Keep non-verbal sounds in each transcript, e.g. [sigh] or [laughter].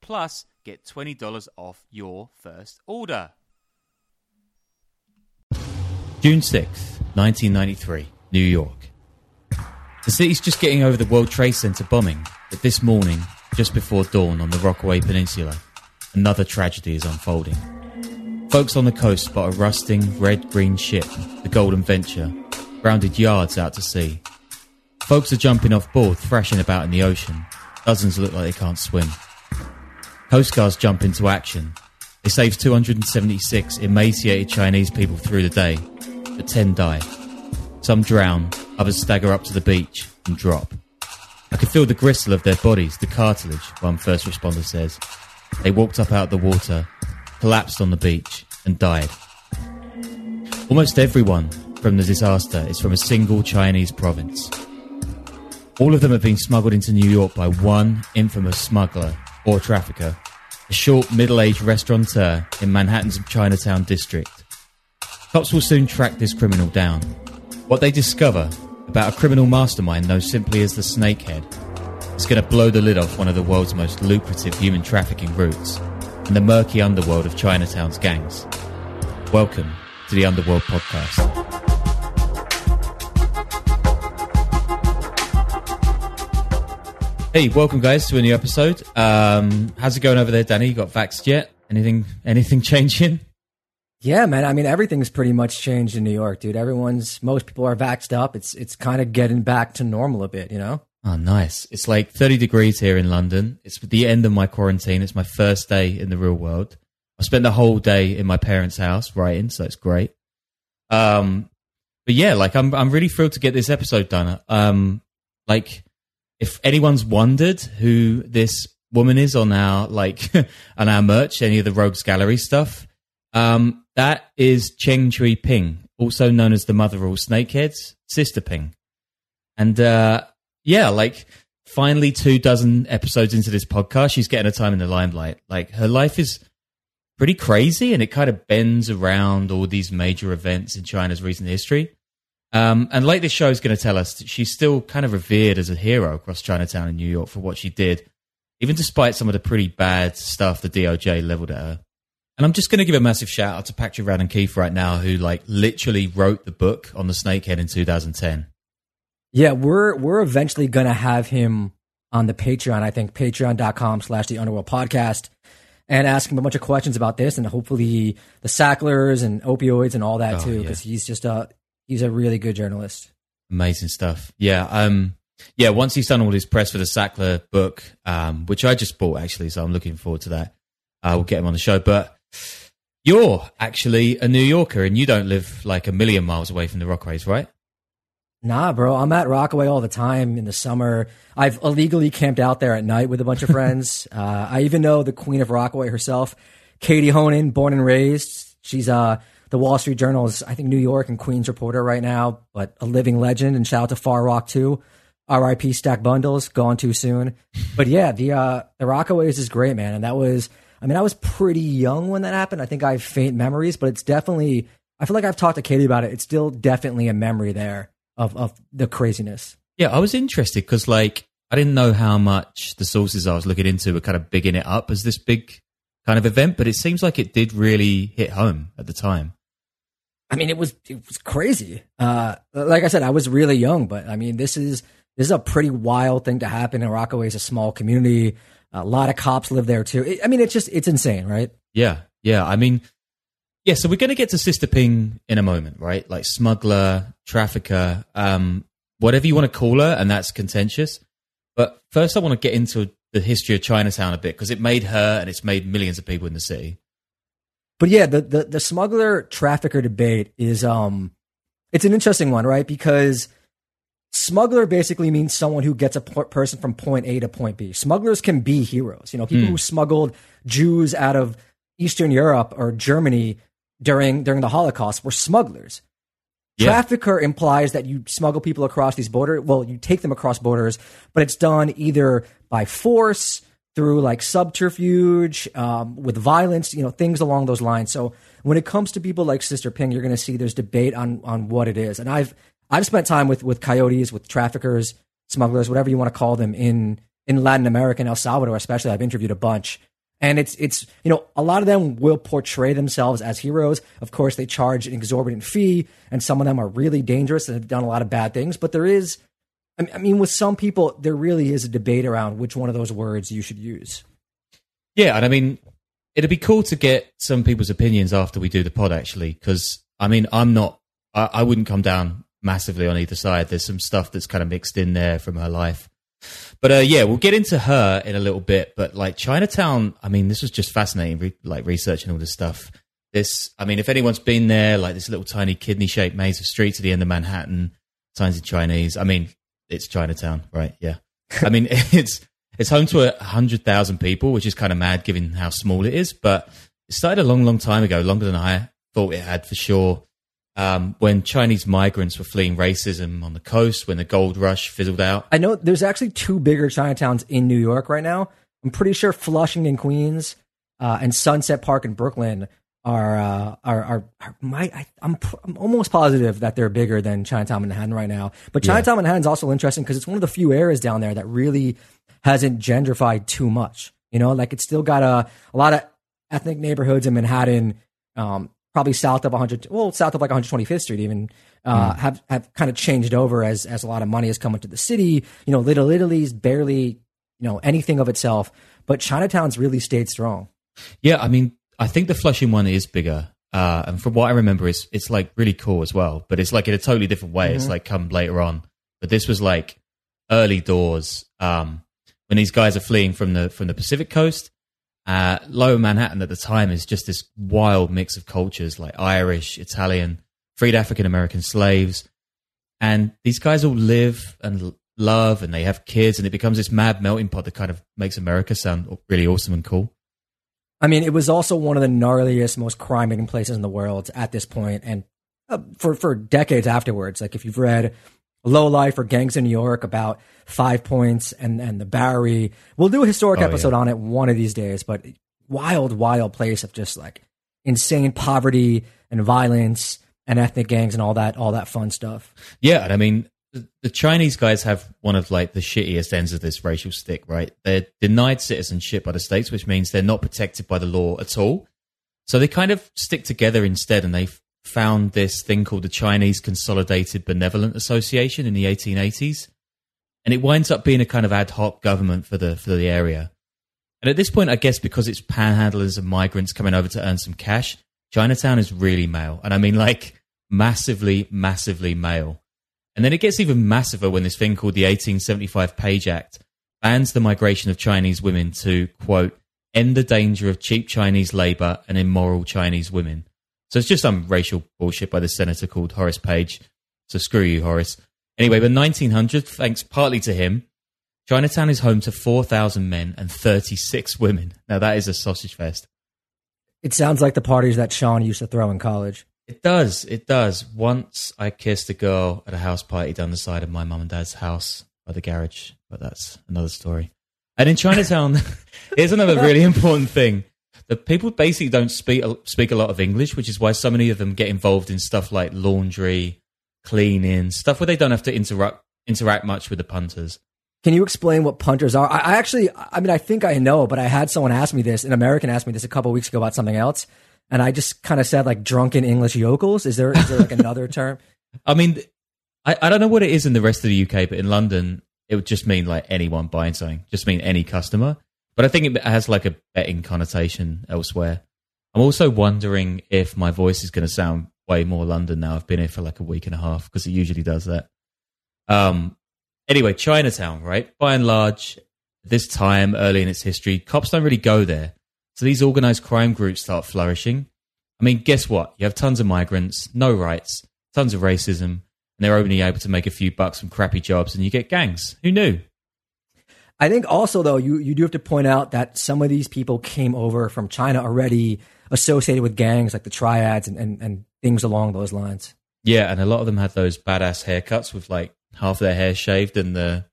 Plus, get $20 off your first order. June 6th, 1993, New York. The city's just getting over the World Trade Center bombing, but this morning, just before dawn on the Rockaway Peninsula, another tragedy is unfolding. Folks on the coast spot a rusting red green ship, the Golden Venture, grounded yards out to sea. Folks are jumping off board, thrashing about in the ocean. Dozens look like they can't swim. Coast Guards jump into action. They save 276 emaciated Chinese people through the day, but 10 die. Some drown, others stagger up to the beach and drop. I could feel the gristle of their bodies, the cartilage, one first responder says. They walked up out of the water, collapsed on the beach, and died. Almost everyone from the disaster is from a single Chinese province. All of them have been smuggled into New York by one infamous smuggler or trafficker, a short, middle aged restaurateur in Manhattan's Chinatown district. Cops will soon track this criminal down. What they discover about a criminal mastermind known simply as the Snakehead is going to blow the lid off one of the world's most lucrative human trafficking routes and the murky underworld of Chinatown's gangs. Welcome to the Underworld Podcast. Hey, welcome guys to a new episode. Um, how's it going over there, Danny? You got vaxxed yet? Anything? Anything [laughs] changing? Yeah, man. I mean, everything's pretty much changed in New York, dude. Everyone's, most people are vaxxed up. It's, it's kind of getting back to normal a bit, you know? Oh, nice. It's like 30 degrees here in London. It's the end of my quarantine. It's my first day in the real world. I spent the whole day in my parents' house writing, so it's great. Um, but yeah, like I'm, I'm really thrilled to get this episode done. Um, like if anyone's wondered who this woman is on our like [laughs] on our merch, any of the Rogues Gallery stuff, um, that is Cheng Chui Ping, also known as the mother of all snakeheads, Sister Ping. And uh, yeah, like finally two dozen episodes into this podcast, she's getting a time in the limelight. Like her life is pretty crazy and it kind of bends around all these major events in China's recent history. Um, and like this show is going to tell us, she's still kind of revered as a hero across Chinatown in New York for what she did, even despite some of the pretty bad stuff the DOJ leveled at her. And I'm just going to give a massive shout out to Patrick Radden Keefe right now, who like literally wrote the book on the snakehead in 2010. Yeah, we're we're eventually going to have him on the Patreon. I think patreon.com slash the underworld podcast and ask him a bunch of questions about this and hopefully the Sacklers and opioids and all that Oh, too, yeah. because he's just a he's a really good journalist. Amazing stuff. Yeah. Um, yeah. Once he's done all his press for the Sackler book, um, which I just bought actually, so I'm looking forward to that. Uh, we'll get him on the show. But you're actually a New Yorker and you don't live like a million miles away from the Rockaways, right? Nah, bro, I'm at Rockaway all the time in the summer. I've illegally camped out there at night with a bunch of friends. [laughs] uh, I even know the queen of Rockaway herself, Katie Honan, born and raised. She's uh, the Wall Street Journal's, I think, New York and Queens reporter right now, but a living legend. And shout out to Far Rock too. R.I.P. Stack Bundles, gone too soon. But yeah, the uh, the Rockaways is great, man. And that was, I mean, I was pretty young when that happened. I think I have faint memories, but it's definitely. I feel like I've talked to Katie about it. It's still definitely a memory there of of the craziness. Yeah. I was interested because like I didn't know how much the sources I was looking into were kind of bigging it up as this big kind of event, but it seems like it did really hit home at the time. I mean, it was it was crazy. Uh, like I said, I was really young, but I mean, this is this is a pretty wild thing to happen. And Rockaway is a small community. A lot of cops live there too. It, I mean, it's just it's insane, right? Yeah, yeah. I mean, Yeah, so we're going to get to Sister Ping in a moment, right? Like smuggler, trafficker, um, whatever you want to call her, and that's contentious. But first, I want to get into the history of Chinatown a bit because it made her and it's made millions of people in the city. But yeah, the, the, the smuggler trafficker debate is um it's an interesting one, right? Because smuggler basically means someone who gets a person from point A to point B. Smugglers can be heroes. You know, people mm. who smuggled Jews out of Eastern Europe or Germany during during the Holocaust were smugglers. Yeah. Trafficker implies that you smuggle people across these borders. Well, you take them across borders, but it's done either by force, through like subterfuge, um, with violence, you know, things along those lines. So when it comes to people like Sister Ping, you're going to see there's debate on on what it is. And I've I've spent time with with coyotes, with traffickers, smugglers, whatever you want to call them in in Latin America and El Salvador, especially. I've interviewed a bunch. And it's it's you know a lot of them will portray themselves as heroes. Of course, they charge an exorbitant fee, and some of them are really dangerous and have done a lot of bad things. But there is I mean, with some people, there really is a debate around which one of those words you should use. Yeah, and I mean, it'd be cool to get some people's opinions after we do the pod, actually, because I mean, I'm not, I, I, wouldn't come down massively on either side. There's some stuff that's kind of mixed in there from her life. But uh, yeah, we'll get into her in a little bit. But like Chinatown, I mean, this was just fascinating, re- like researching all this stuff. This, I mean, if anyone's been there, like this little tiny kidney shaped maze of streets at the end of Manhattan, signs in Chinese. I mean, it's Chinatown, right? Yeah. [laughs] I mean, it's it's home to a hundred thousand people, which is kind of mad given how small it is. But it started a long, long time ago, longer than I thought it had for sure. Um, when Chinese migrants were fleeing racism on the coast, when the gold rush fizzled out. I know there's actually two bigger Chinatowns in New York right now. I'm pretty sure Flushing in Queens uh, and Sunset Park in Brooklyn are uh, are are, are my, I, am I'm, I'm almost positive that they're bigger than Chinatown Manhattan right now. But Chinatown yeah. Manhattan is also interesting because it's one of the few areas down there that really hasn't gentrified too much. You know, like it's still got a a lot of ethnic neighborhoods in Manhattan, um, probably south of 100, well, south of like 125th Street, even uh, mm. have have kind of changed over as as a lot of money has come into the city. You know, Little Italy's barely you know anything of itself, but Chinatown's really stayed strong. Yeah, I mean, I think the Flushing one is bigger. Uh, and from what I remember, it's it's like really cool as well. But it's like in a totally different way. Mm-hmm. It's like come later on. But this was like early doors um, when these guys are fleeing from the from the Pacific coast. Uh, Lower Manhattan at the time is just this wild mix of cultures, like Irish, Italian, freed African American slaves, and these guys all live and love, and they have kids, and it becomes this mad melting pot that kind of makes America sound really awesome and cool. I mean, it was also one of the gnarliest, most crime-ridden places in the world at this point, and uh, for for decades afterwards. Like if you've read Low Life or Gangs in New York about Five Points and and the Bowery, we'll do a historic oh, episode yeah. on it one of these days. But wild, wild place of just like insane poverty and violence and ethnic gangs and all that all that fun stuff. Yeah, and I mean, the Chinese guys have one of like the shittiest ends of this racial stick, right? They're denied citizenship by the states, which means they're not protected by the law at all. So they kind of stick together instead, and they found this thing called the Chinese Consolidated Benevolent Association in the 1880s, and it winds up being a kind of ad hoc government for the for the area. And at this point, I guess because it's panhandlers and migrants coming over to earn some cash, Chinatown is really male, and I mean like massively, massively male. And then it gets even massiver when this thing called the 1875 Page Act bans the migration of Chinese women to, quote, end the danger of cheap Chinese labor and immoral Chinese women. So it's just some racial bullshit by the senator called Horace Page. So screw you, Horace. Anyway, by 1900, thanks partly to him, Chinatown is home to 4,000 men and 36 women. Now that is a sausage fest. It sounds like the parties that Sean used to throw in college. It does. It does. Once I kissed a girl at a house party down the side of my mum and dad's house by the garage, but that's another story. And in Chinatown, [laughs] here's another really important thing. The people basically don't speak speak a lot of English, which is why so many of them get involved in stuff like laundry, cleaning, stuff where they don't have to interact interact much with the punters. Can you explain what punters are? I, I actually, I mean, I think I know, but I had someone ask me this. An American asked me this a couple weeks ago about something else, and I just kind of said like drunken English yokels. Is there is there like another [laughs] term? I mean, I, I don't know what it is in the rest of the UK, but in London, it would just mean like anyone buying something, just mean any customer. But I think it has like a betting connotation elsewhere. I'm also wondering if my voice is going to sound way more London now. I've been here for like a week and a half because it usually does that. Um, anyway, Chinatown, right? By and large, this time early in its history, cops don't really go there. So these organized crime groups start flourishing. I mean, guess what? You have tons of migrants, no rights, tons of racism, and they're only able to make a few bucks from crappy jobs, and you get gangs. Who knew? I think also though you you do have to point out that some of these people came over from China already associated with gangs like the triads and, and, and things along those lines. Yeah, and a lot of them had those badass haircuts with like half their hair shaved and the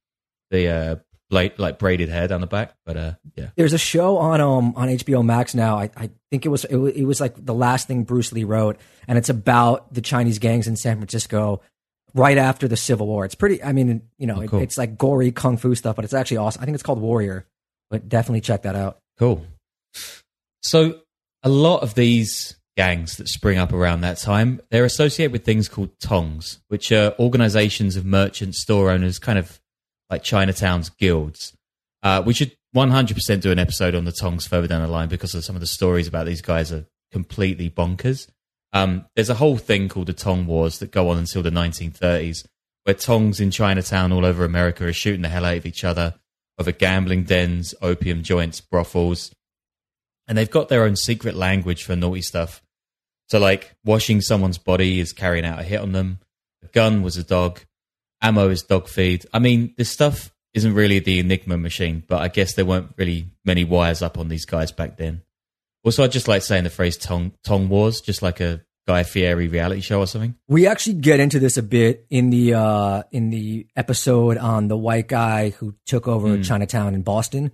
the uh, like like braided hair down the back. But uh, yeah, there's a show on um on HBO Max now. I, I think it was it, it was like the last thing Bruce Lee wrote, and it's about the Chinese gangs in San Francisco right after the Civil War. It's pretty. I mean, you know, oh, cool. it, it's like gory kung fu stuff, but it's actually awesome. I think it's called Warrior, but definitely check that out. Cool. So a lot of these gangs that spring up around that time, they're associated with things called tongs, which are organizations of merchant store owners, kind of like Chinatown's guilds. Uh, we should 100% do an episode on the tongs further down the line because of some of the stories about these guys are completely bonkers. Um, there's a whole thing called the Tong Wars that go on until the 1930s, where Tongs in Chinatown all over America are shooting the hell out of each other over gambling dens, opium joints, brothels. And they've got their own secret language for naughty stuff. So, like, washing someone's body is carrying out a hit on them. A gun was a dog. Ammo is dog feed. I mean, this stuff isn't really the Enigma machine, but I guess there weren't really many wires up on these guys back then. Also, I just like saying the phrase "Tong Tong Wars," just like a Guy Fieri reality show or something. We actually get into this a bit in the uh, in the episode on the white guy who took over mm. Chinatown in Boston,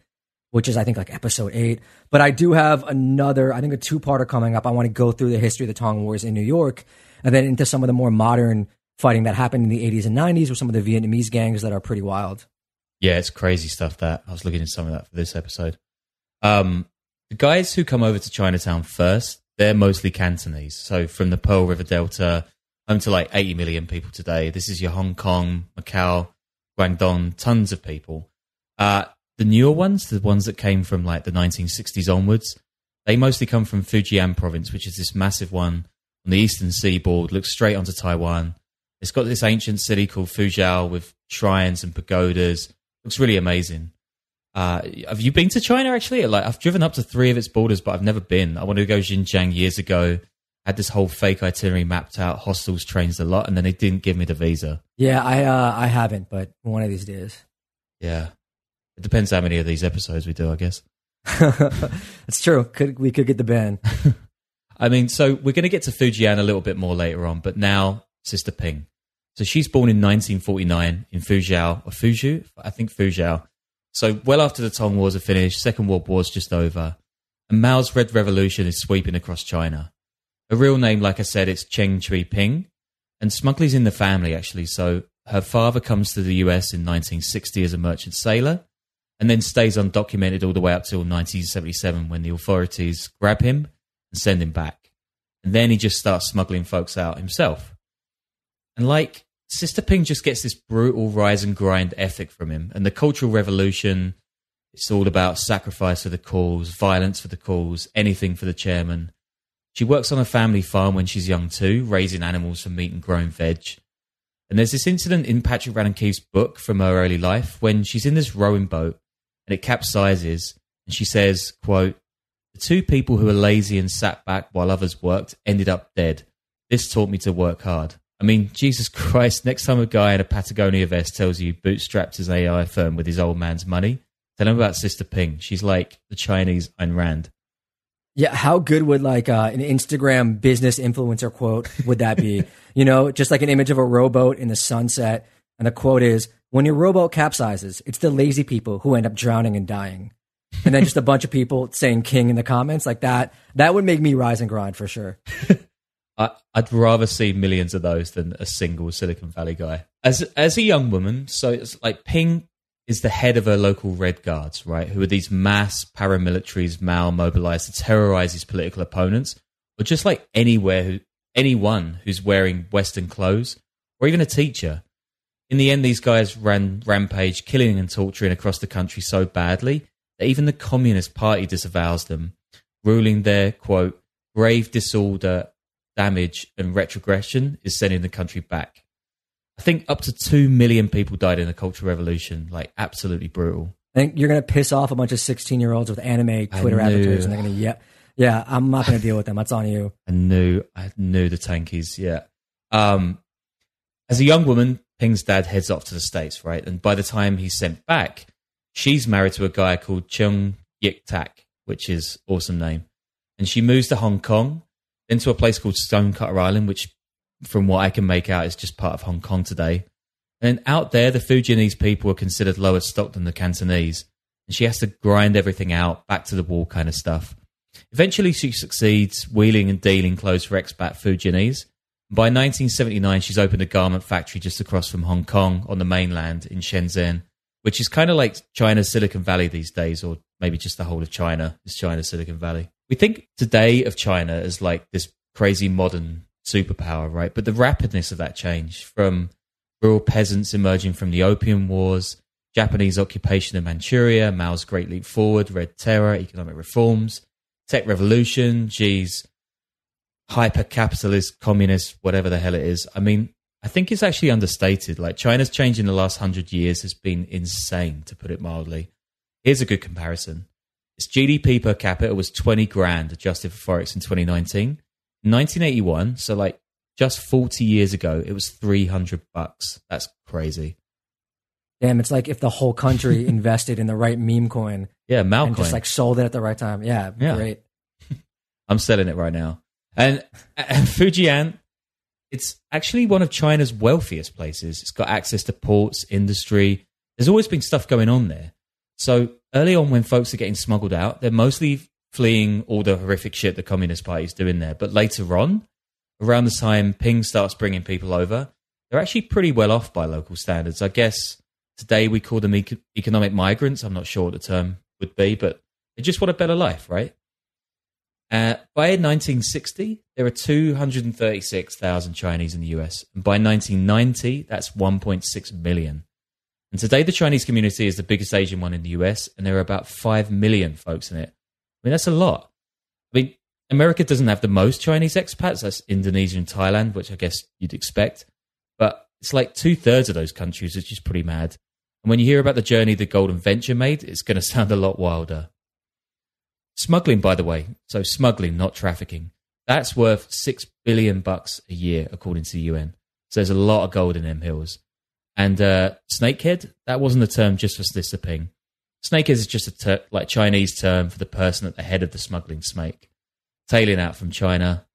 which is I think like episode eight. But I do have another, I think a two parter coming up. I want to go through the history of the Tong Wars in New York, and then into some of the more modern fighting that happened in the 80s and 90s with some of the Vietnamese gangs that are pretty wild. Yeah, it's crazy stuff. That I was looking at some of that for this episode. Um, the guys who come over to Chinatown first, they're mostly Cantonese. So from the Pearl River Delta, home to like 80 million people today. This is your Hong Kong, Macau, Guangdong, tons of people. Uh, the newer ones, the ones that came from like the 1960s onwards, they mostly come from Fujian province, which is this massive one on the eastern seaboard, looks straight onto Taiwan. It's got this ancient city called Fuzhou with shrines and pagodas. Looks really amazing. Uh, have you been to China actually? Like I've driven up to three of its borders, but I've never been. I wanted to go Xinjiang years ago. I Had this whole fake itinerary mapped out, hostels, trains, a lot, and then they didn't give me the visa. Yeah, I uh, I haven't, but one of these days. Yeah, it depends how many of these episodes we do, I guess. [laughs] That's true. Could we could get the ban? [laughs] I mean, so we're going to get to Fujian a little bit more later on, but now Sister Ping. So she's born in 1949 in Fuzhou, or Fuzhou, I think Fuzhou. So well after the Tong Wars are finished, Second World War's just over, and Mao's Red Revolution is sweeping across China. Her real name, like I said, it's Cheng Chui Ping, and smuggling's in the family actually. So her father comes to the US in 1960 as a merchant sailor, and then stays undocumented all the way up till 1977 when the authorities grab him and send him back. And then he just starts smuggling folks out himself. And like Sister Ping just gets this brutal rise and grind ethic from him. And the Cultural Revolution, it's all about sacrifice for the cause, violence for the cause, anything for the chairman. She works on a family farm when she's young too, raising animals for meat and growing veg. And there's this incident in Patrick Radden Keefe's book from her early life when she's in this rowing boat and it capsizes and she says, quote, the two people who were lazy and sat back while others worked ended up dead. This taught me to work hard. I mean, Jesus Christ, next time a guy in a Patagonia vest tells you bootstrapped his AI firm with his old man's money, tell him about Sister Ping. She's like the Chinese Ayn Rand. Yeah, how good would like uh, an Instagram business influencer quote would that be? [laughs] you know, just like an image of a rowboat in the sunset, and the quote is, "When your rowboat capsizes, it's the lazy people who end up drowning and dying." And then just a bunch of people saying "king" in the comments like that. That would make me rise and grind for sure. [laughs] I, would rather see millions of those than a single Silicon Valley guy. As as a young woman, so it's like Ping is the head of her local Red Guards, right? Who are these mass paramilitaries Mao mobilized to terrorize his political opponents, or just like anywhere who anyone who's wearing Western clothes, or even a teacher. In the end, these guys ran rampage, killing and torturing across the country so badly that even the Communist Party disavows them, ruling their quote grave disorder, damage, and retrogression is sending the country back. I think up to 2 million people died in the Cultural Revolution. Like, absolutely brutal. I think you're going to piss off a bunch of 16 year olds with anime Twitter avatars, and they're going to, yeah, yeah, I'm not going to deal with them. That's on you. I knew, I knew the tankies. Yeah. Um, as a young woman, Ping's dad heads off to the States, right? And by the time he's sent back, she's married to a guy called Chung Yik Tak, which is awesome name. And she moves to Hong Kong, then to a place called Stonecutter Island, which from what I can make out is just part of Hong Kong today. And out there, the Fujianese people are considered lower stock than the Cantonese. And she has to grind everything out, back to the wall kind of stuff. Eventually, she succeeds wheeling and dealing clothes for expat Fujianese. By 1979, she's opened a garment factory just across from Hong Kong on the mainland in Shenzhen, which is kind of like China's Silicon Valley these days, or maybe just the whole of China is China's Silicon Valley. We think today of China as like this crazy modern superpower, right? But the rapidness of that change from rural peasants emerging from the Opium Wars, Japanese occupation of Manchuria, Mao's Great Leap Forward, Red Terror, economic reforms, tech revolution, geez, hyper capitalist, communist, whatever the hell it is. I mean, I think it's actually understated. Like China's change in the last hundred years has been insane, to put it mildly. Here's a good comparison. Its GDP per capita was 20 grand adjusted for Forex in 2019. 1981, so like just 40 years ago, it was 300 bucks. That's crazy. Damn, it's like if the whole country [laughs] invested in the right meme coin Yeah, Mao and just like sold it at the right time. Yeah, Yeah. great. [laughs] I'm selling it right now. And, and Fujian, it's actually one of China's wealthiest places. It's got access to ports, industry. There's always been stuff going on there. So early on, when folks are getting smuggled out, they're mostly fleeing all the horrific shit the Communist Party's doing there. But later on, around the time Ping starts bringing people over, they're actually pretty well off by local standards. I guess today we call them eco- economic migrants. I'm not sure what the term would be, but they just want a better life, right? Uh, by 1960, there are 236,000 Chinese in the US. And by 1990, that's 1.6 million. And today, the Chinese community is the biggest Asian one in the US, and there are about 5 million folks in it. I mean, that's a lot. I mean, America doesn't have the most Chinese expats. That's Indonesia and Thailand, which I guess you'd expect. But it's like two thirds of those countries, which is pretty mad. And when you hear about the journey the Golden Venture made, it's going [laughs] to sound a lot wilder. Smuggling, by the way, so smuggling, not trafficking, that's worth six billion bucks a year, according to the UN. So there's a lot of gold in them hills. And uh, snakehead, that wasn't a term just for Ping. Snakehead is just a ter- like Chinese term for the person at the head of the smuggling snake. Tailing out from China.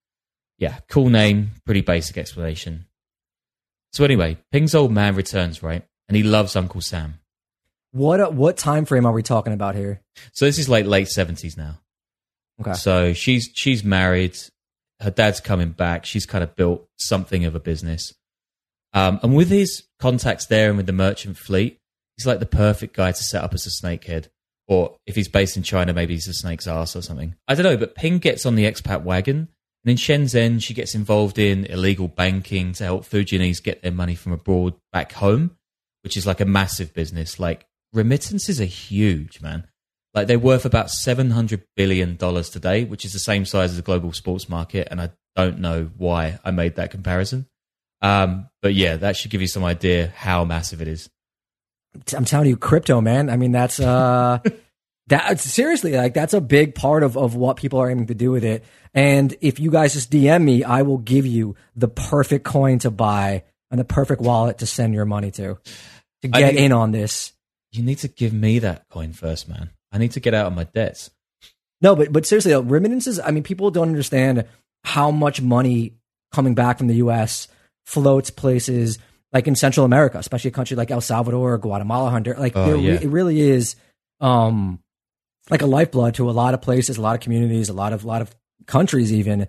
Yeah, cool name, pretty basic explanation. So anyway, Ping's old man returns, right? And he loves Uncle Sam. What what time frame are we talking about here? So this is like late seventies now. Okay. So she's she's married. Her dad's coming back. She's kind of built something of a business. Um, and with his contacts there and with the merchant fleet, he's like the perfect guy to set up as a snakehead. Or if he's based in China, maybe he's a snake's ass or something. I don't know, but Ping gets on the expat wagon. And in Shenzhen, she gets involved in illegal banking to help Fujianese get their money from abroad back home, which is like a massive business. Like remittances are huge, man. Like they're worth about seven hundred billion dollars today, which is the same size as the global sports market. And I don't know why I made that comparison. Um, but yeah, that should give you some idea how massive it is. I'm telling you, crypto, man. I mean, that's uh, [laughs] that seriously, like that's a big part of of what people are aiming to do with it. And if you guys just DM me, I will give you the perfect coin to buy and the perfect wallet to send your money to to get think- in on this. You need to give me that coin first, man. I need to get out of my debts. No, but but seriously, though, remittances. I mean, people don't understand how much money coming back from the U.S. floats places like in Central America, especially a country like El Salvador, Guatemala, Honduras. Like Oh, yeah. it really is, um, like a lifeblood to a lot of places, a lot of communities, a lot of lot of countries, even.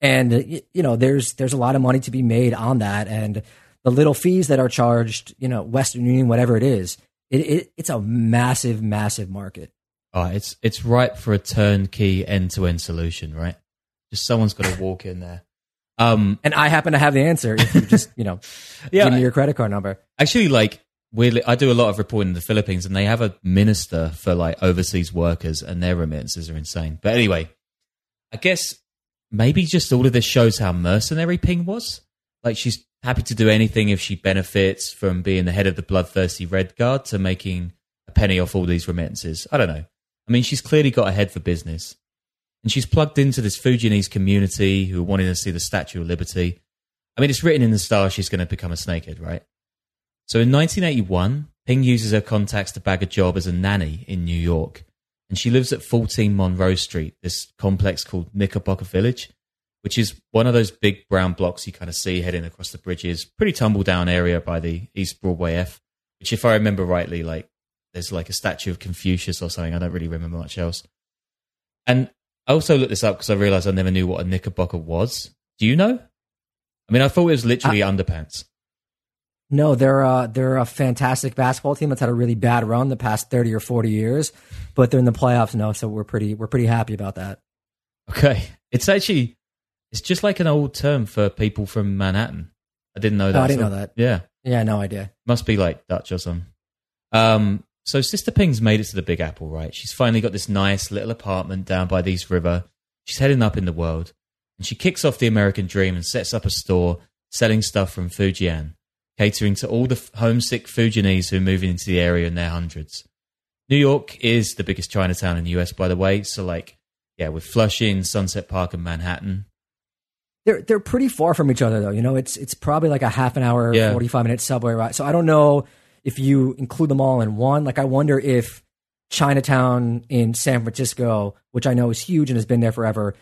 And you know, there's there's a lot of money to be made on that, and the little fees that are charged, you know, Western Union, whatever it is, it, it it's a massive, massive market. Oh, it's it's ripe for a turnkey end to end solution, right? Just someone's got to walk in there. Um, And I happen to have the answer if you just, you know, [laughs] yeah, give me your credit card number. actually, like weirdly, I do a lot of reporting in the Philippines, and they have a minister for like overseas workers, and their remittances are insane. But anyway, I guess maybe just all of this shows how mercenary Ping was. Like she's happy to do anything if she benefits from being the head of the bloodthirsty Red Guard to making a penny off all these remittances. I don't know. I mean, she's clearly got a head for business. And she's plugged into this Fujianese community who are wanting to see the Statue of Liberty. I mean, it's written in the stars she's going to become a snakehead, right? So in 1981, Ping uses her contacts to bag a job as a nanny in New York. And she lives at 14 Monroe Street, this complex called Knickerbocker Village, which is one of those big brown blocks you kind of see heading across the bridges. Pretty tumble down area by the East Broadway F, which, if I remember rightly, like there's like a statue of Confucius or something. I don't really remember much else. And I also looked this up because I realized I never knew what a knickerbocker was. Do you know? I mean, I thought it was literally I, underpants. No, they're uh, they're a fantastic basketball team that's had a really bad run the past thirty or forty years, but they're in the playoffs now, so we're pretty we're pretty happy about that. Okay, it's actually it's just like an old term for people from Manhattan. I didn't know that. Oh, I didn't know that. Yeah, yeah, no idea. Must be like Dutch or something. Um, so Sister Ping's made it to the Big Apple, right? She's finally got this nice little apartment down by the East River. She's heading up in the world, and she kicks off the American dream and sets up a store selling stuff from Fujian catering to all the homesick Fujianese who are moving into the area in their hundreds. New York is the biggest Chinatown in the US, by the way. So, like, yeah, with Flushing, Sunset Park, and Manhattan. They're they're pretty far from each other, though. You know, it's it's probably like a half an hour, yeah. forty five minute subway ride. So I don't know if you include them all in one. Like, I wonder if Chinatown in San Francisco, which I know is huge and has been there forever,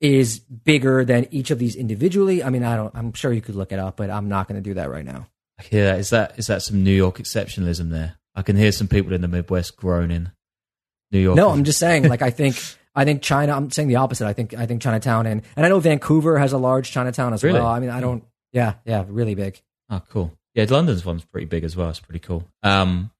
is bigger than each of these individually. I mean, I don't. I'm sure you could look it up, but I'm not going to do that right now. I hear that. Is that is that some New York exceptionalism there? I can hear some people in the Midwest groaning. New York. No, I'm just saying. Like I think [laughs] I think China. I'm saying the opposite. I think I think Chinatown and and I know Vancouver has a large Chinatown as really? well. I mean, I don't. Yeah, yeah, really big. Oh, cool. Yeah, London's one's pretty big as well. It's pretty cool. Um,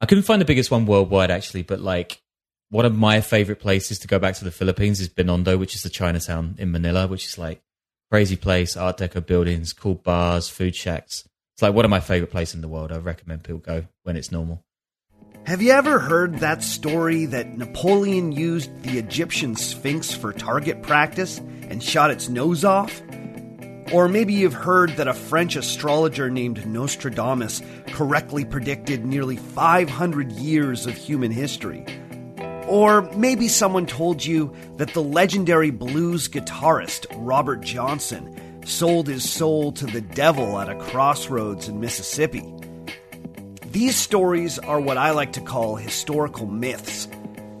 I couldn't find the biggest one worldwide actually, but like one of my favorite places to go back to the Philippines is Binondo, which is the Chinatown in Manila, which is like crazy place, Art Deco buildings, cool bars, food shacks. It's like one of my favorite places in the world. I recommend people go when it's normal. Have you ever heard that story that Napoleon used the Egyptian Sphinx for target practice and shot its nose off? Or maybe you've heard that a French astrologer named Nostradamus correctly predicted nearly 500 years of human history. Or maybe someone told you that the legendary blues guitarist Robert Johnson sold his soul to the devil at a crossroads in Mississippi. These stories are what I like to call historical myths.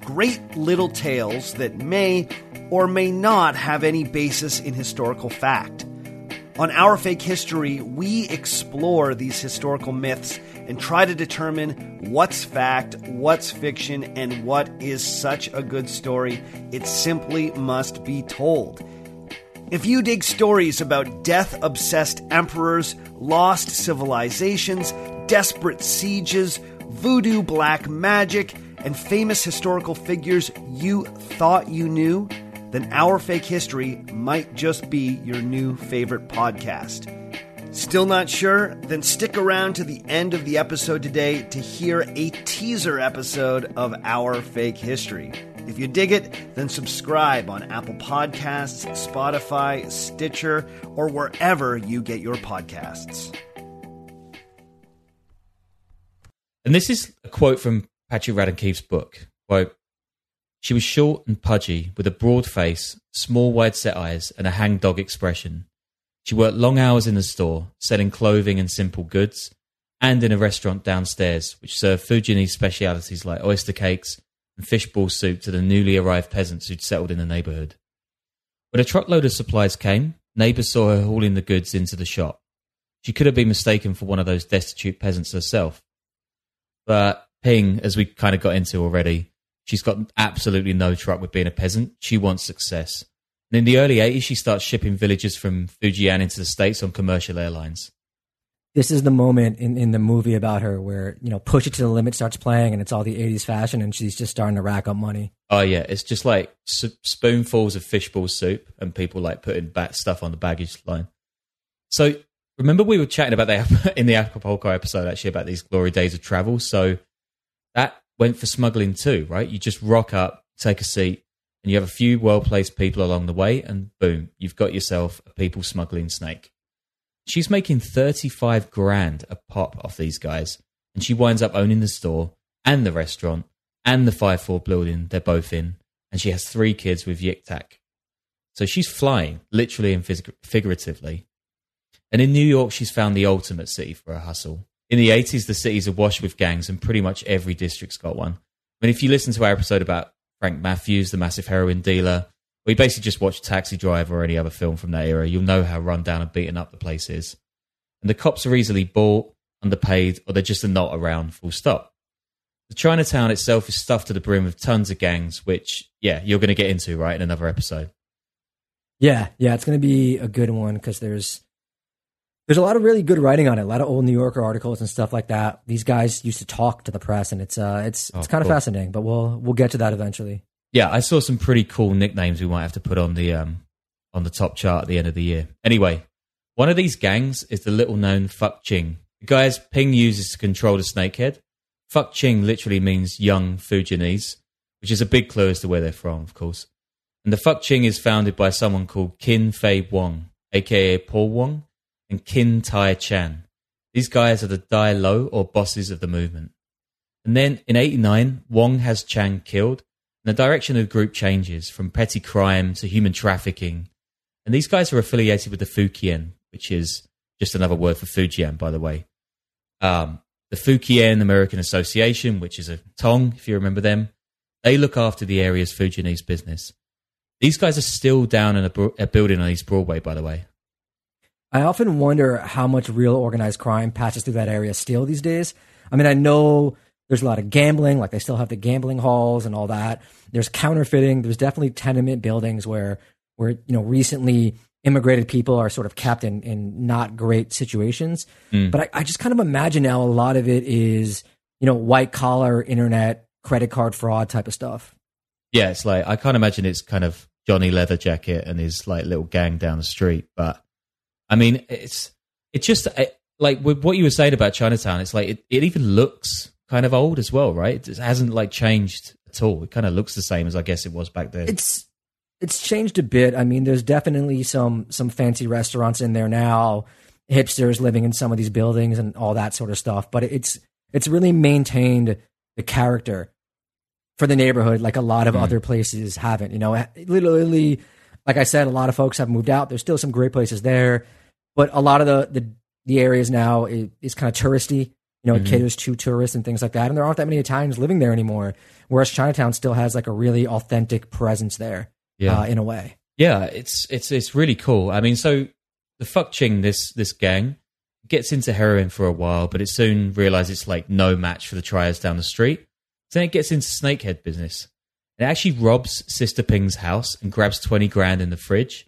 Great little tales that may or may not have any basis in historical fact. On Our Fake History, we explore these historical myths and try to determine what's fact, what's fiction, and what is such a good story it simply must be told. If you dig stories about death obsessed emperors, lost civilizations, desperate sieges, voodoo black magic, and famous historical figures you thought you knew, then Our Fake History might just be your new favorite podcast. Still not sure? Then stick around to the end of the episode today to hear a teaser episode of Our Fake History. If you dig it, then subscribe on Apple Podcasts, Spotify, Stitcher, or wherever you get your podcasts. And this is a quote from Patrick Radden Keefe's book. Quote, she was short and pudgy, with a broad face, small wide set eyes, and a hangdog expression. She worked long hours in the store, selling clothing and simple goods, and in a restaurant downstairs, which served Fujianese specialities like oyster cakes, and fishball soup to the newly arrived peasants who'd settled in the neighbourhood. When a truckload of supplies came, neighbours saw her hauling the goods into the shop. She could have been mistaken for one of those destitute peasants herself. But Ping, as we kind of got into already, she's got absolutely no truck with being a peasant. She wants success. And in the early 80s, she starts shipping villagers from Fujian into the States on commercial airlines. This is the moment in, in the movie about her where you know push it to the limit starts playing and it's all the 80s fashion and she's just starting to rack up money. Oh yeah. It's just like spoonfuls of fishbowl soup and people like putting stuff on the baggage line. So remember we were chatting about that [laughs] in the acapulco episode actually about these glory days of travel? So that went for smuggling too right you just rock up take a seat and you have a few well placed people along the way, and boom, you've got yourself a people smuggling snake. She's making 35 grand a pop off these guys, and she winds up owning the store and the restaurant and the 5 4 building they're both in, and she has three kids with Yik Tak. So she's flying, literally and figuratively. And in New York, she's found the ultimate city for a hustle. In the 80s, the city's awash with gangs, and pretty much every district's got one. I mean, if you listen to our episode about Frank Matthews, the massive heroin dealer, we basically just watched Taxi Driver or any other film from that era, you'll know how run down and beaten up the place is. And the cops are easily bought, underpaid, or they're just not around, full stop. The Chinatown itself is stuffed to the brim with tons of gangs, which, yeah, you're going to get into, right, in another episode. Yeah, yeah, it's going to be a good one because there's there's a lot of really good writing on it. A lot of old New Yorker articles and stuff like that. These guys used to talk to the press, and it's uh, it's it's Oh, kind of cool. fascinating. But we'll we'll get to that eventually. Yeah, I saw some pretty cool nicknames we might have to put on the um on the top chart at the end of the year. Anyway, one of these gangs is the little known Fuk Ching. The guys Ping uses to control the snakehead. Fuk Ching literally means young Fujianese, which is a big clue as to where they're from, of course. And the Fuk Ching is founded by someone called Kin Fei Wong, aka Paul Wong, and Kin Tai Chan. These guys are the Dai Lo or bosses of the movement. And then in 89, Wong has Chan killed, and the direction of the group changes from petty crime to human trafficking. And these guys are affiliated with the Fukien, which is just another word for Fujian, by the way. Um, the Fukien American Association, which is a Tong, if you remember them, they look after the area's Fujianese business. These guys are still down in a, a building on East Broadway, by the way. I often wonder how much real organized crime passes through that area still these days. I mean, I know there's a lot of gambling, like they still have the gambling halls and all that. There's counterfeiting. There's definitely tenement buildings where where you know recently immigrated people are sort of kept in, in not great situations. Hmm. But I, I just kind of imagine now a lot of it is you know white collar internet credit card fraud type of stuff. Yeah, it's like I can't imagine it's kind of Johnny Leather Jacket and his like little gang down the street, but I mean, it's it's just it, like with what you were saying about Chinatown. It's like it, it even looks kind of old as well, right? It hasn't like changed at all. It kind of looks the same as I guess it was back then. it's it's changed a bit. I mean, there's definitely some some fancy restaurants in there now, hipsters living in some of these buildings and all that sort of stuff. But it's it's really maintained the character for the neighborhood like a lot of mm. other places haven't. You know, literally, like I said, a lot of folks have moved out. There's still some great places there, but a lot of the the, the areas now is, is kind of touristy. You know, it caters to tourists and things like that. And there aren't that many Italians living there anymore. Whereas Chinatown still has like a really authentic presence there Yeah. uh, in a way. Yeah, it's it's it's really cool. I mean, so the Fuk Ching this this gang gets into heroin for a while, but it soon realizes it's like no match for the triads down the street. So then it gets into snakehead business. It actually robs Sister Ping's house and grabs twenty grand in the fridge.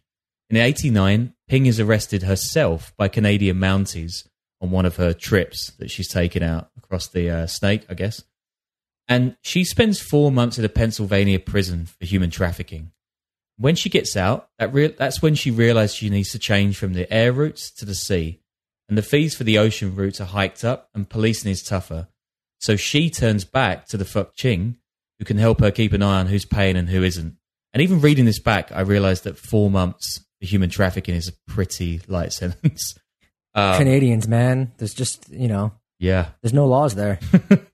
In '89, Ping is arrested herself by Canadian Mounties on one of her trips that she's taken out across the uh, snake, I guess. And she spends four months in a Pennsylvania prison for human trafficking. When she gets out, that re- that's when she realizes she needs to change from the air routes to the sea. And the fees for the ocean routes are hiked up and policing is tougher. So she turns back to the Fuk Ching, who can help her keep an eye on who's paying and who isn't. And even reading this back, I realized that four months human trafficking is a pretty light sentence. Um, [laughs] Canadians, man, there's just you know, yeah. there's no laws there. [laughs]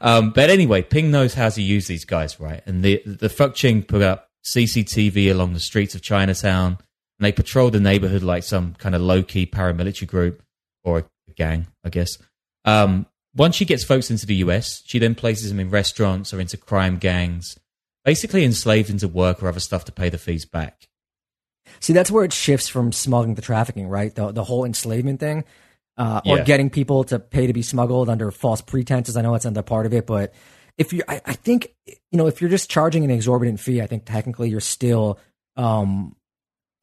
Um, but anyway, Ping knows how to use these guys, right? And the the Fuk Ching put up CCTV along the streets of Chinatown, and they patrol the neighborhood like some kind of low key paramilitary group or a gang, I guess. Um, once she gets folks into the US, she then places them in restaurants or into crime gangs, basically enslaved into work or other stuff to pay the fees back. See, that's where it shifts from smuggling to trafficking, right? The the whole enslavement thing, uh, or Yeah. getting people to pay to be smuggled under false pretenses. I know it's another part of it, but if you, I, I think you know, if you're just charging an exorbitant fee, I think technically you're still um,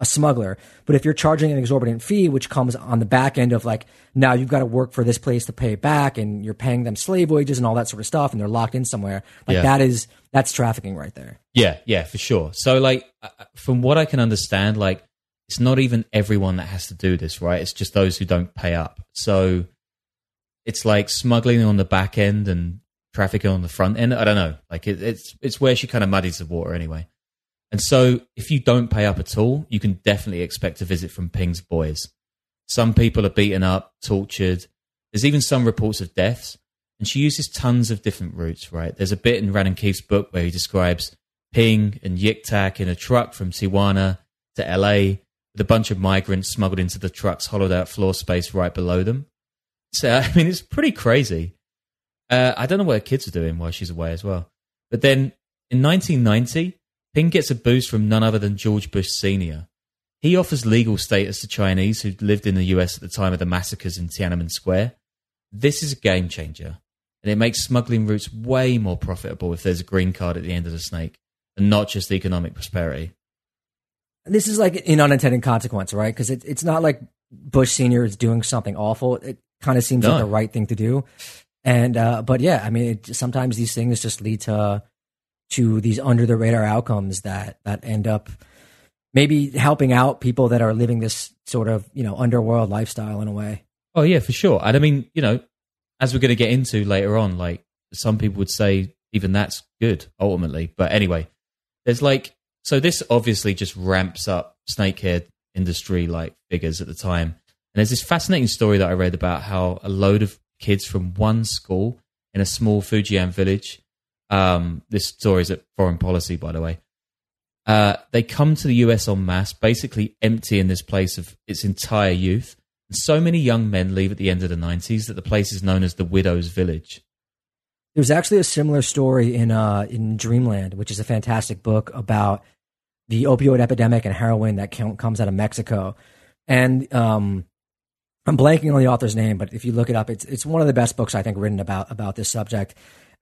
a smuggler. But if you're charging an exorbitant fee, which comes on the back end of like now you've got to work for this place to pay it back, and you're paying them slave wages and all that sort of stuff, and they're locked in somewhere, like Yeah. that is that's trafficking right there. Yeah, yeah, for sure. So, like, from what I can understand, like, it's not even everyone that has to do this, right? It's just those who don't pay up. So, it's like smuggling on the back end and trafficking on the front end. I don't know. Like, it, it's it's where she kind of muddies the water anyway. And so, if you don't pay up at all, you can definitely expect a visit from Ping's boys. Some people are beaten up, tortured. There's even some reports of deaths. And she uses tons of different routes, right? There's a bit in Radden Keefe's book where he describes Ping and Yik Tak in a truck from Tijuana to LA with a bunch of migrants smuggled into the truck's hollowed out floor space right below them. So, [laughs] I mean, it's pretty crazy. Uh, I don't know what her kids are doing while she's away as well. But then in 1990, Ping gets a boost from none other than George Bush Sr. He offers legal status to Chinese who'd lived in the US at the time of the massacres in Tiananmen Square. This is a game changer, and it makes smuggling routes way more profitable if there's a green card at the end of the snake, and not just the economic prosperity. This is like an unintended consequence, right? Because it, it's not like Bush Senior is doing something awful. It kind of seems No. like the right thing to do. And uh, but yeah, I mean, it, sometimes these things just lead to to these under the radar outcomes that that end up maybe helping out people that are living this sort of you know underworld lifestyle in a way. Oh yeah, for sure. And I mean, you know, as we're going to get into later on, like some people would say, even that's good ultimately. But anyway, there's like so this obviously just ramps up snakehead industry like figures at the time. And there's this fascinating story that I read about how a load of kids from one school in a small Fujian village. Um, this story is at Foreign Policy, by the way. Uh, they come to the US en masse, basically emptying this place of its entire youth. And so many young men leave at the end of the 90s that the place is known as the Widow's Village. There's actually a similar story in uh, in Dreamland, which is a fantastic book about the opioid epidemic and heroin that com- comes out of Mexico. And um, I'm blanking on the author's name, but if you look it up, it's it's one of the best books I think written about about this subject.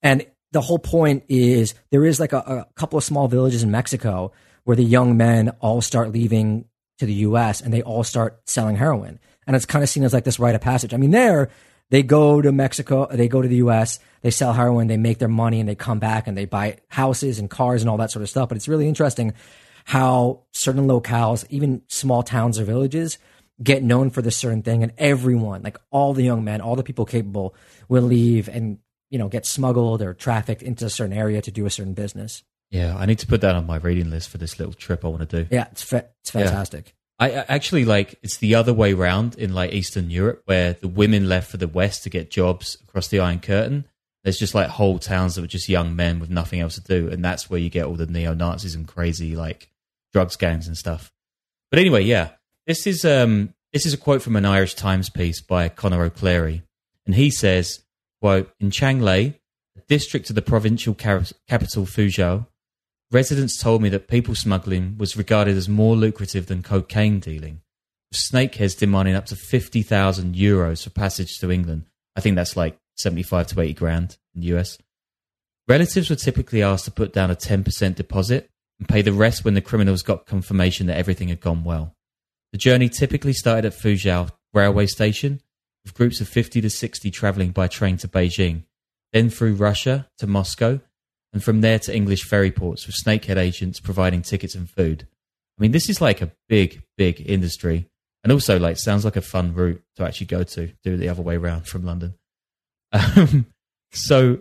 And the whole point is there is like a, a couple of small villages in Mexico where the young men all start leaving to the U.S. and they all start selling heroin, and it's kind of seen as like this rite of passage. I mean, there they go to Mexico, they go to the U.S., they sell heroin, they make their money, and they come back and they buy houses and cars and all that sort of stuff. But it's really interesting how certain locales, even small towns or villages, get known for this certain thing, and everyone, like all the young men, all the people capable, will leave and you know get smuggled or trafficked into a certain area to do a certain business. Yeah, I need to put that on my reading list for this little trip I want to do. Yeah, it's fa- it's fantastic. I actually like it's the other way round in like Eastern Europe where the women left for the West to get jobs across the Iron Curtain. There's just like whole towns that were just young men with nothing else to do, and that's where you get all the neo Nazis and crazy like drugs gangs and stuff. But anyway, yeah, this is um this is a quote from an Irish Times piece by Conor O'Clery, and he says, "quote In Changle, a district of the provincial car- capital Fuzhou, residents told me that people smuggling was regarded as more lucrative than cocaine dealing, with snakeheads demanding up to 50,000 euros for passage to England. I think that's like 75 to 80 grand in the US. Relatives were typically asked to put down a 10% deposit and pay the rest when the criminals got confirmation that everything had gone well. The journey typically started at Fuzhou railway station, with groups of 50 to 60 traveling by train to Beijing, then through Russia to Moscow, and from there to English ferry ports with snakehead agents providing tickets and food. I mean, this is like a big, big industry, and also like sounds like a fun route to actually go to. Do it the other way around from London. [laughs] Um, so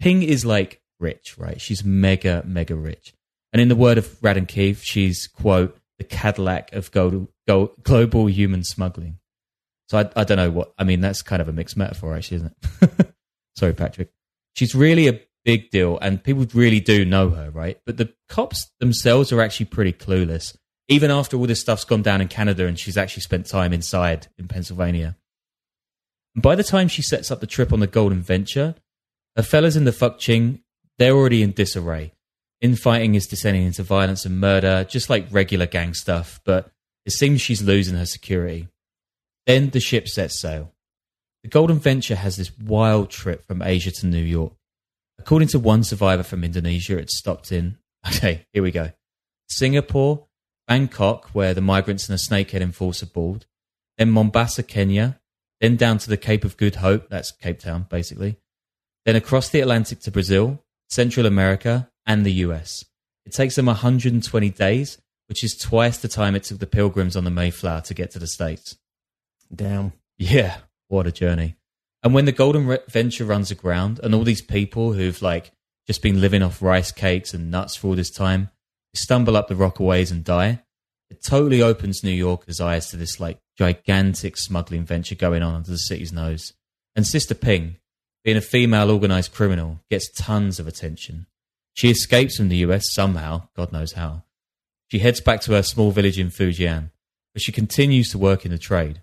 Ping is like rich, right? She's mega, mega rich, and in the word of Radden Keefe, she's quote the Cadillac of global human smuggling. So I, I don't know what I mean. That's kind of a mixed metaphor, actually, isn't it? [laughs] Sorry, Patrick. She's really a big deal, and people really do know her, right? But the cops themselves are actually pretty clueless, even after all this stuff's gone down in Canada and she's actually spent time inside in Pennsylvania. And by the time she sets up the trip on the Golden Venture, her fellas in the Fuk Ching, they're already in disarray. Infighting is descending into violence and murder, just like regular gang stuff, but it seems she's losing her security. Then the ship sets sail. The Golden Venture has this wild trip from Asia to New York. According to one survivor from Indonesia, it stopped in, [laughs] okay, here we go Singapore, Bangkok, where the migrants and a snakehead enforcer board, then Mombasa, Kenya, then down to the Cape of Good Hope, that's Cape Town, basically, then across the Atlantic to Brazil, Central America, and the US. It takes them 120 days, which is twice the time it took the pilgrims on the Mayflower to get to the States. Damn. Yeah, what a journey. And when the Golden Venture runs aground and all these people who've like just been living off rice cakes and nuts for all this time, stumble up the Rockaways and die. It totally opens New Yorkers' eyes to this like gigantic smuggling venture going on under the city's nose. And Sister Ping, being a female organized criminal, gets tons of attention. She escapes from the US somehow, God knows how. She heads back to her small village in Fujian, but she continues to work in the trade.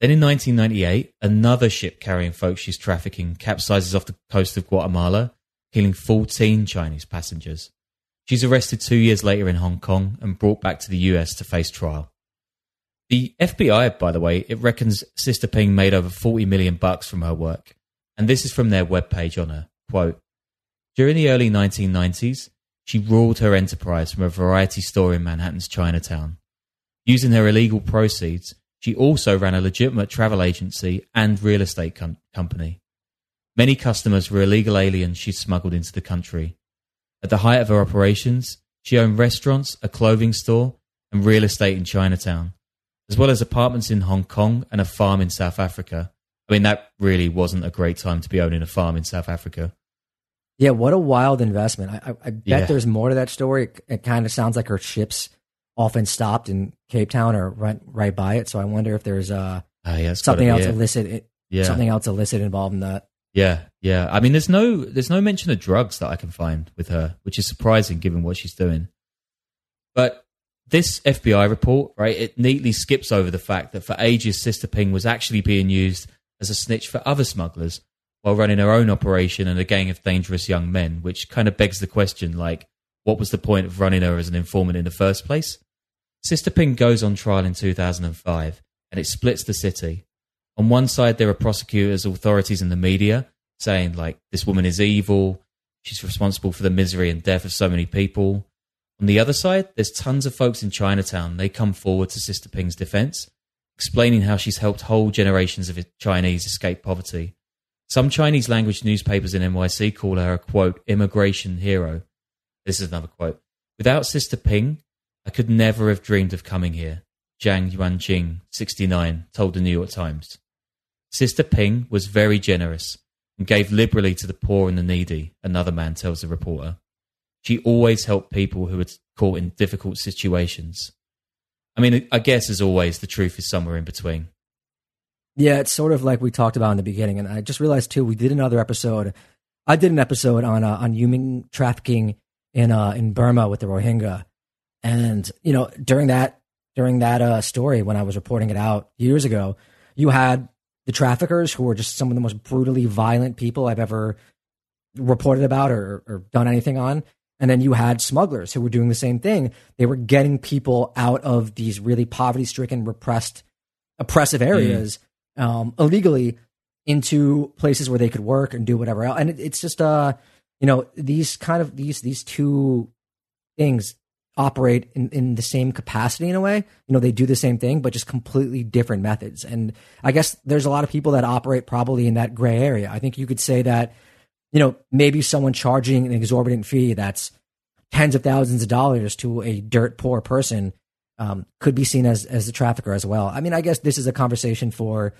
Then in 1998, another ship carrying folks she's trafficking capsizes off the coast of Guatemala, killing 14 Chinese passengers. She's arrested two years later in Hong Kong and brought back to the US to face trial. The FBI, by the way, it reckons Sister Ping made over 40 million bucks from her work. And this is from their webpage on her. Quote, During the early 1990s, she ruled her enterprise from a variety store in Manhattan's Chinatown. Using her illegal proceeds, she also ran a legitimate travel agency and real estate com- company. Many customers were illegal aliens she smuggled into the country. At the height of her operations, she owned restaurants, a clothing store, and real estate in Chinatown, as well as apartments in Hong Kong and a farm in South Africa. I mean, that really wasn't a great time to be owning a farm in South Africa. Yeah, what a wild investment. I, I, I bet Yeah. there's more to that story. It, it kind of sounds like her ships often stopped in Cape Town or right, right by it. So I wonder if there's uh, Ah, yeah, something else it. illicit, Yeah. something else illicit involved in that. Yeah, yeah. I mean, there's no there's no mention of drugs that I can find with her, which is surprising given what she's doing. But this FBI report, right, it neatly skips over the fact that for ages Sister Ping was actually being used as a snitch for other smugglers while running her own operation and a gang of dangerous young men, which kind of begs the question, like, what was the point of running her as an informant in the first place? Sister Ping goes on trial in 2005, and it splits the city. On one side, there are prosecutors, authorities, and the media saying, like, this woman is evil. She's responsible for the misery and death of so many people. On the other side, there's tons of folks in Chinatown. They come forward to Sister Ping's defense, explaining how she's helped whole generations of Chinese escape poverty. Some Chinese language newspapers in NYC call her a quote, immigration hero. This is another quote. Without Sister Ping, I could never have dreamed of coming here. Zhang Yuanjing, 69, told the New York Times. Sister Ping was very generous and gave liberally to the poor and the needy, another man tells the reporter. She always helped people who were caught in difficult situations. I mean, I guess as always, the truth is somewhere in between. Yeah, it's sort of like we talked about in the beginning, and I just realized too. We did another episode. I did an episode on uh, on human trafficking in uh, in Burma with the Rohingya, and you know during that during that uh, story when I was reporting it out years ago, you had the traffickers who were just some of the most brutally violent people I've ever reported about or, or done anything on. And then you had smugglers who were doing the same thing. They were getting people out of these really poverty stricken, repressed, oppressive areas um, illegally into places where they could work and do whatever else. And it, it's just, uh, you know, these kind of these these two things operate in, in the same capacity in a way. You know, they do the same thing, but just completely different methods. And I guess there's a lot of people that operate probably in that gray area. I think you could say that, you know, maybe someone charging an exorbitant fee that's tens of thousands of dollars to a dirt poor person um, could be seen as as a trafficker as well. I mean, I guess this is a conversation for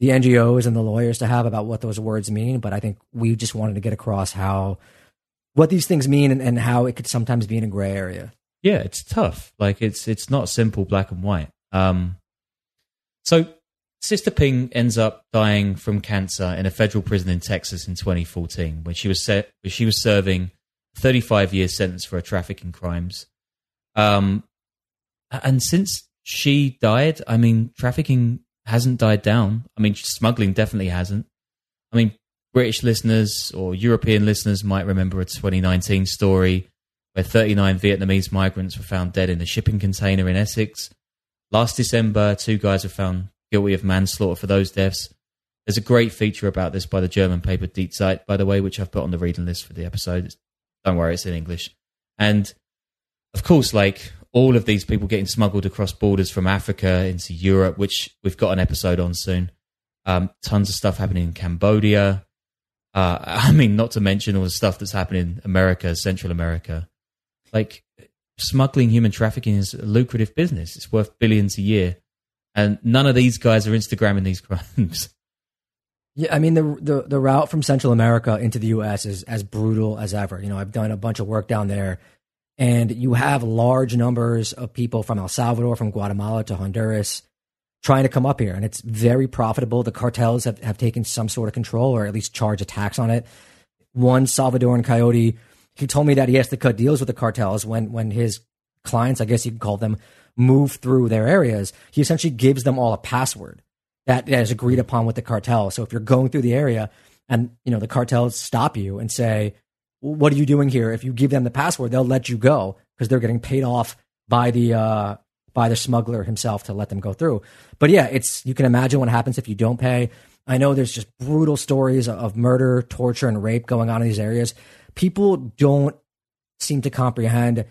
the NGOs and the lawyers to have about what those words mean, but I think we just wanted to get across how what these things mean and, and how it could sometimes be in a gray area. Yeah, it's tough. Like it's it's not simple black and white. Um, so Sister Ping ends up dying from cancer in a federal prison in Texas in 2014 when she was set, when she was serving 35 year sentence for her trafficking crimes. Um, and since she died, I mean, trafficking hasn't died down. I mean, smuggling definitely hasn't. I mean, British listeners or European listeners might remember a 2019 story where 39 Vietnamese migrants were found dead in a shipping container in Essex. Last December, two guys were found guilty of manslaughter for those deaths. There's a great feature about this by the German paper Die Zeit, by the way, which I've put on the reading list for the episode. It's- Don't worry, it's in English. And of course, like all of these people getting smuggled across borders from Africa into Europe, which we've got an episode on soon. Um, tons of stuff happening in Cambodia. Uh, [laughs] I mean, not to mention all the stuff that's happening in America, Central America. Like smuggling human trafficking is a lucrative business. It's worth billions a year. And none of these guys are Instagramming these crimes. [laughs] Yeah, I mean the, the the route from Central America into the U.S. is as brutal as ever. You know, I've done a bunch of work down there, And you have large numbers of people from El Salvador, from Guatemala to Honduras trying to come up here. And it's very profitable. The cartels have, have taken some sort of control or at least charge a tax on it. One Salvadoran coyote, he told me that he has to cut deals with the cartels when, when his clients, I guess you could call them, move through their areas. He essentially gives them all a password that, is agreed upon with the cartel. So if you're going through the area and, you know, the cartels stop you and say, what are you doing here? If you give them the password, they'll let you go because they're getting paid off by the uh, by the smuggler himself to let them go through. But yeah, it's you can imagine what happens if you don't pay. I know there's just brutal stories of murder, torture, and rape going on in these areas. People don't seem to comprehend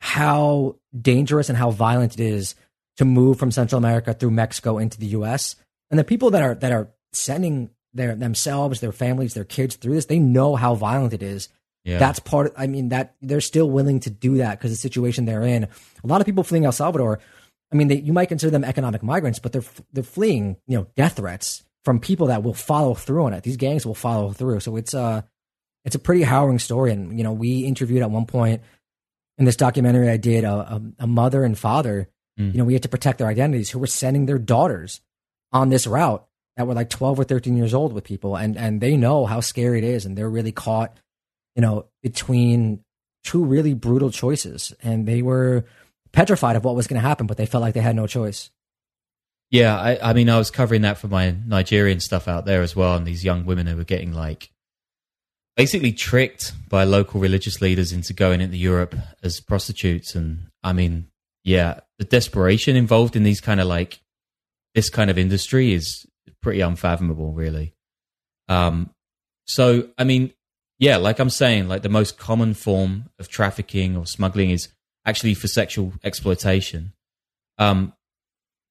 how dangerous and how violent it is to move from Central America through Mexico into the U.S. And the people that are that are sending their themselves, their families, their kids through this, they know how violent it is yeah. That's part. Of, I mean, that they're still willing to do that because the situation they're in. A lot of people fleeing El Salvador. I mean, they, you might consider them economic migrants, but they're they're fleeing, you know, death threats from people that will follow through on it. These gangs will follow through. So it's a uh, it's a pretty harrowing story. And you know, we interviewed at one point in this documentary I did a, a, a mother and father. Mm. You know, we had to protect their identities who were sending their daughters on this route that were like 12 or 13 years old with people and and they know how scary it is and they're really caught you know, between two really brutal choices. And they were petrified of what was going to happen, but they felt like they had no choice. Yeah, I, I, mean, I was covering that for my Nigerian stuff out there as well, and these young women who were getting like basically tricked by local religious leaders into going into Europe as prostitutes. And I mean, yeah, the desperation involved in these kind of like this kind of industry is pretty unfathomable, really. Um, so, I mean, yeah, like I'm saying, like the most common form of trafficking or smuggling is actually for sexual exploitation. Um,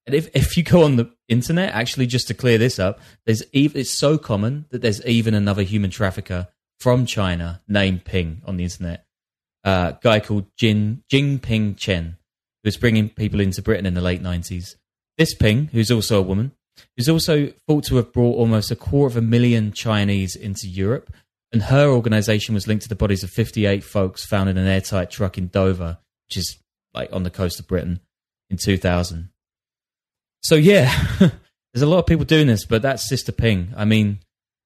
and if if you go on the internet, actually, just to clear this up, there's even it's so common that there's even another human trafficker from China named Ping on the internet. Uh, a guy called Jin Ping Chen, who was bringing people into Britain in the late 90s. This Ping, who's also a woman, who's also thought to have brought almost a quarter of a million Chinese into Europe and her organization was linked to the bodies of 58 folks found in an airtight truck in Dover, which is like on the coast of Britain in 2000. So yeah, [laughs] there's a lot of people doing this, but that's Sister Ping. I mean,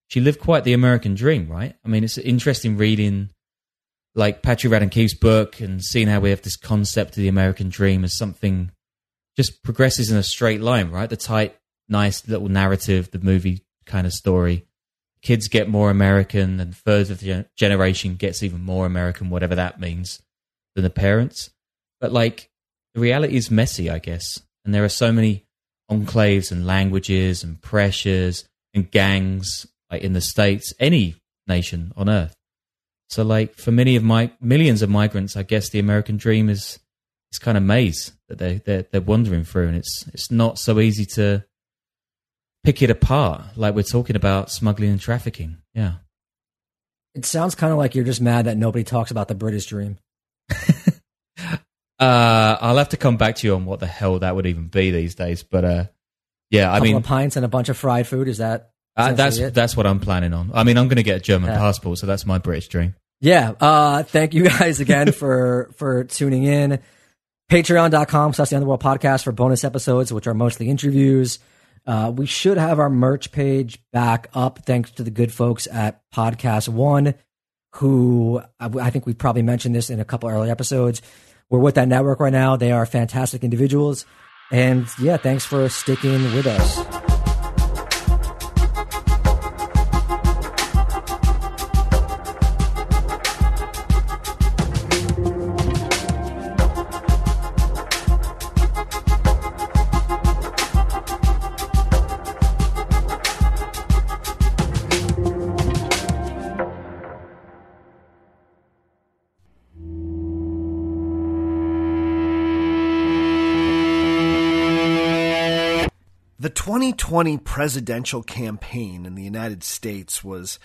she lived quite the American dream, right? I mean, it's interesting reading like Patrick Radden Keefe's book and seeing how we have this concept of the American dream as something just progresses in a straight line, right? The tight, nice little narrative, the movie kind of story kids get more American and further generation gets even more American, whatever that means, than the parents. But like the reality is messy, I guess. And there are so many enclaves and languages and pressures and gangs like in the States, any nation on earth. So like for many of my millions of migrants, I guess the American dream is this kind of maze that they they're, they're wandering through, and it's it's not so easy to pick it apart like we're talking about smuggling and trafficking. Yeah. It sounds kind of like you're just mad that nobody talks about the British dream. [laughs] uh, I'll have to come back to you on what the hell that would even be these days. But uh, yeah, I mean, pints and a bunch of fried food. Is that? Uh, that's it? that's what I'm planning on. I mean, I'm going to get a German yeah. passport, so that's my British dream. Yeah. Uh, thank you guys again [laughs] for for tuning in. Patreon.com slash the Underworld Podcast for bonus episodes, which are mostly interviews. Uh, we should have our merch page back up thanks to the good folks at Podcast One, who I think we probably mentioned this in a couple early episodes. We're with that network right now. They are fantastic individuals. And yeah, thanks for sticking with us. 2020 presidential campaign in the United States was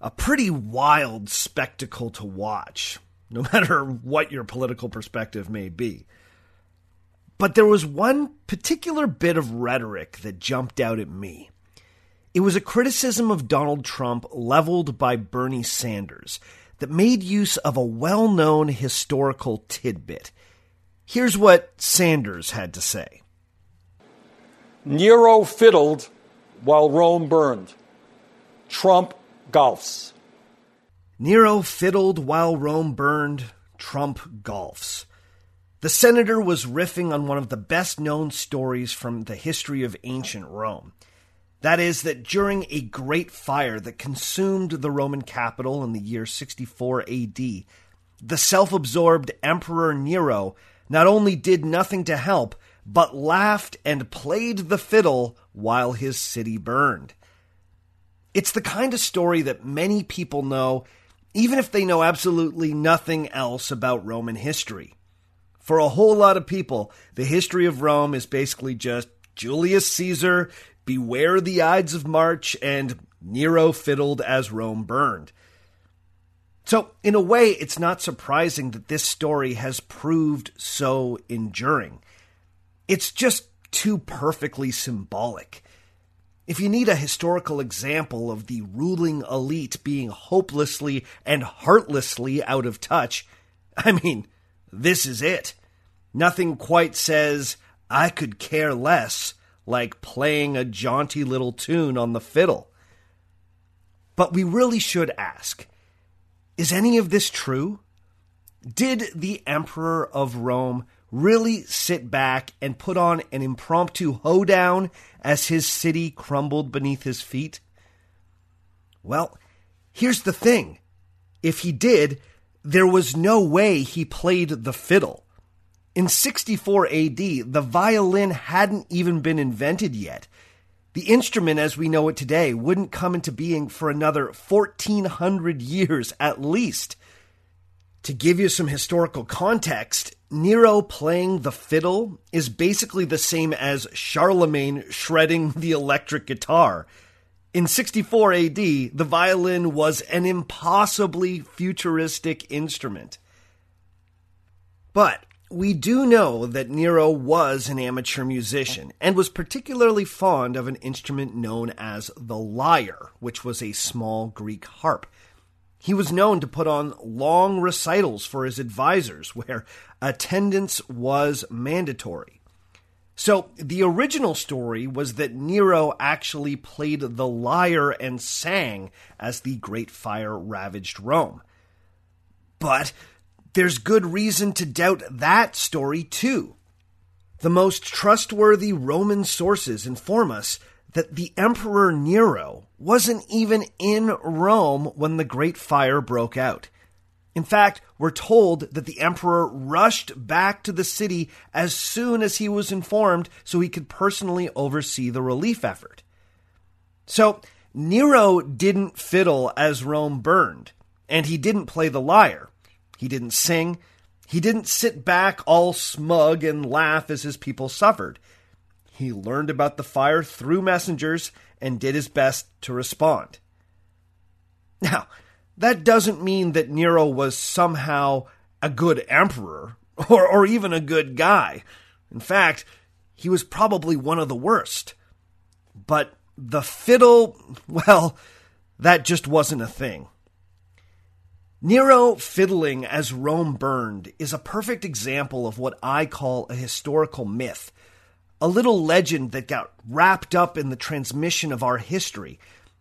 a pretty wild spectacle to watch, no [laughs] matter what your political perspective may be. But there was one particular bit of rhetoric that jumped out at me. It was a criticism of Donald Trump leveled by Bernie Sanders that made use of a well known historical tidbit. Here's what Sanders had to say Nero fiddled while Rome burned. Trump golfs. Nero fiddled while Rome burned. Trump golfs. The senator was riffing on one of the best known stories from the history of ancient Rome. That is, that during a great fire that consumed the Roman capital in the year 64 AD, the self absorbed Emperor Nero not only did nothing to help, but laughed and played the fiddle while his city burned. It's the kind of story that many people know, even if they know absolutely nothing else about Roman history. For a whole lot of people, the history of Rome is basically just Julius Caesar, beware the Ides of March, and Nero fiddled as Rome burned. So, in a way, it's not surprising that this story has proved so enduring. It's just too perfectly symbolic. If you need a historical example of the ruling elite being hopelessly and heartlessly out of touch, [laughs] I mean, this is it. Nothing quite says, I could care less, like playing a jaunty little tune on the fiddle. But we really should ask is any of this true? Did the Emperor of Rome really sit back and put on an impromptu hoedown as his city crumbled beneath his feet? Well, here's the thing. If he did, there was no way he played the fiddle. In 64 AD, the violin hadn't even been invented yet. The instrument as we know it today wouldn't come into being for another 1400 years at least. To give you some historical context, Nero playing the fiddle is basically the same as Charlemagne shredding [laughs] the electric guitar. In 64 AD, the violin was an impossibly futuristic instrument. But we do know that Nero was an amateur musician and was particularly fond of an instrument known as the lyre, which was a small Greek harp. He was known to put on long recitals for his advisors where attendance was mandatory. So, the original story was that Nero actually played the lyre and sang as the Great Fire ravaged Rome. But there's good reason to doubt that story too. The most trustworthy Roman sources inform us that the Emperor Nero wasn't even in Rome when the Great Fire broke out. In fact, we're told that the emperor rushed back to the city as soon as he was informed so he could personally oversee the relief effort. So, Nero didn't fiddle as Rome burned, and he didn't play the lyre. He didn't sing. He didn't sit back all smug and laugh as his people suffered. He learned about the fire through messengers and did his best to respond. Now, that doesn't mean that Nero was somehow a good emperor [laughs] or, or even a good guy. In fact, he was probably one of the worst. But the fiddle, [laughs] well, that just wasn't a thing. Nero fiddling as Rome burned is a perfect example of what I call a historical myth, a little legend that got wrapped up in the transmission of our history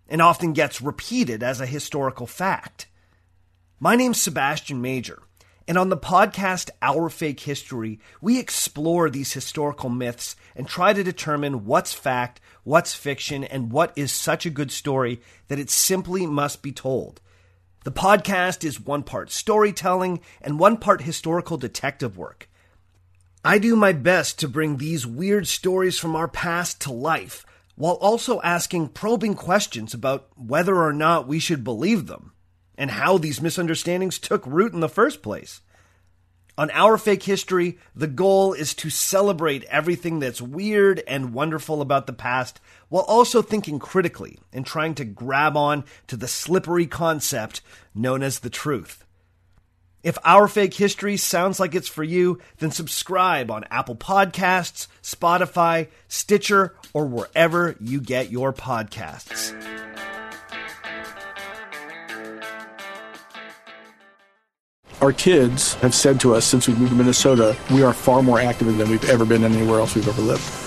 and often gets repeated as a historical fact. My name's Sebastian Major, and on the podcast Our Fake History, we explore these historical myths and try to determine what's fact, what's fiction, and what is such a good story that it simply must be told. The podcast is one part storytelling and one part historical detective work. I do my best to bring these weird stories from our past to life while also asking probing questions about whether or not we should believe them and how these misunderstandings took root in the first place. On Our Fake History, the goal is to celebrate everything that's weird and wonderful about the past while also thinking critically and trying to grab on to the slippery concept known as the truth. If Our Fake History sounds like it's for you, then subscribe on Apple Podcasts, Spotify, Stitcher, or wherever you get your podcasts. Our kids have said to us since we moved to Minnesota, we are far more active than we've ever been anywhere else we've ever lived.